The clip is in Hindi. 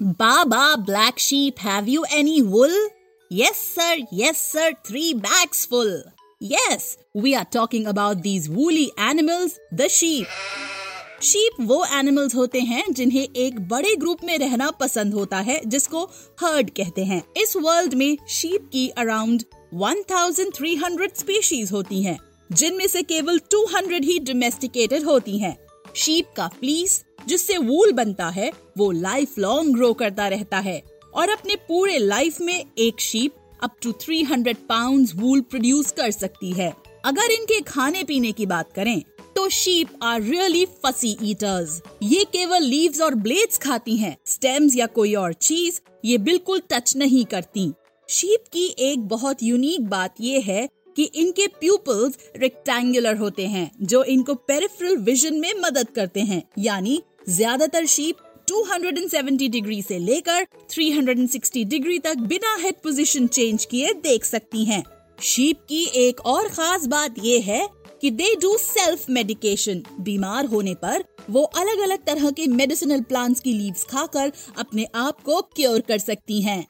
Baba, black sheep, have you any wool? Yes, sir, yes, sir, three bags full. Yes, we are talking about these woolly animals, the sheep. Sheep वो एनिमल्स होते हैं जिन्हें एक बड़े ग्रुप में रहना पसंद होता है जिसको हर्ड कहते हैं इस वर्ल्ड में शीप की अराउंड 1300 स्पीशीज होती हैं, जिनमें से केवल 200 ही डोमेस्टिकेटेड होती हैं। शीप का फ्लीस जिससे वूल बनता है वो लाइफ लॉन्ग ग्रो करता रहता है। और अपने पूरे लाइफ में एक sheep up to 300 pound wool produce कर सकती है। अगर इनके खाने पीने की बात करें तो sheep are really fussy eaters ये केवल लीव्स और ब्लेड्स खाती हैं, स्टेम्स या कोई और चीज़ ये बिल्कुल टच नहीं करती। शीप की एक बहुत यूनिक बात ये है कि इनके प्यूपल्स रेक्टेंगुलर होते हैं, जो इनको पेरिफेरल विजन में मदद करते हैं यानी ज़्यादातर शीप 270 डिग्री से लेकर 360 डिग्री तक बिना हेड पोजीशन चेंज किए देख सकती हैं। शीप की एक और खास बात ये है कि दे डू सेल्फ मेडिकेशन बीमार होने पर वो अलग अलग तरह के मेडिसिनल प्लांट्स की लीव्स खाकर अपने आप को क्योर कर सकती हैं।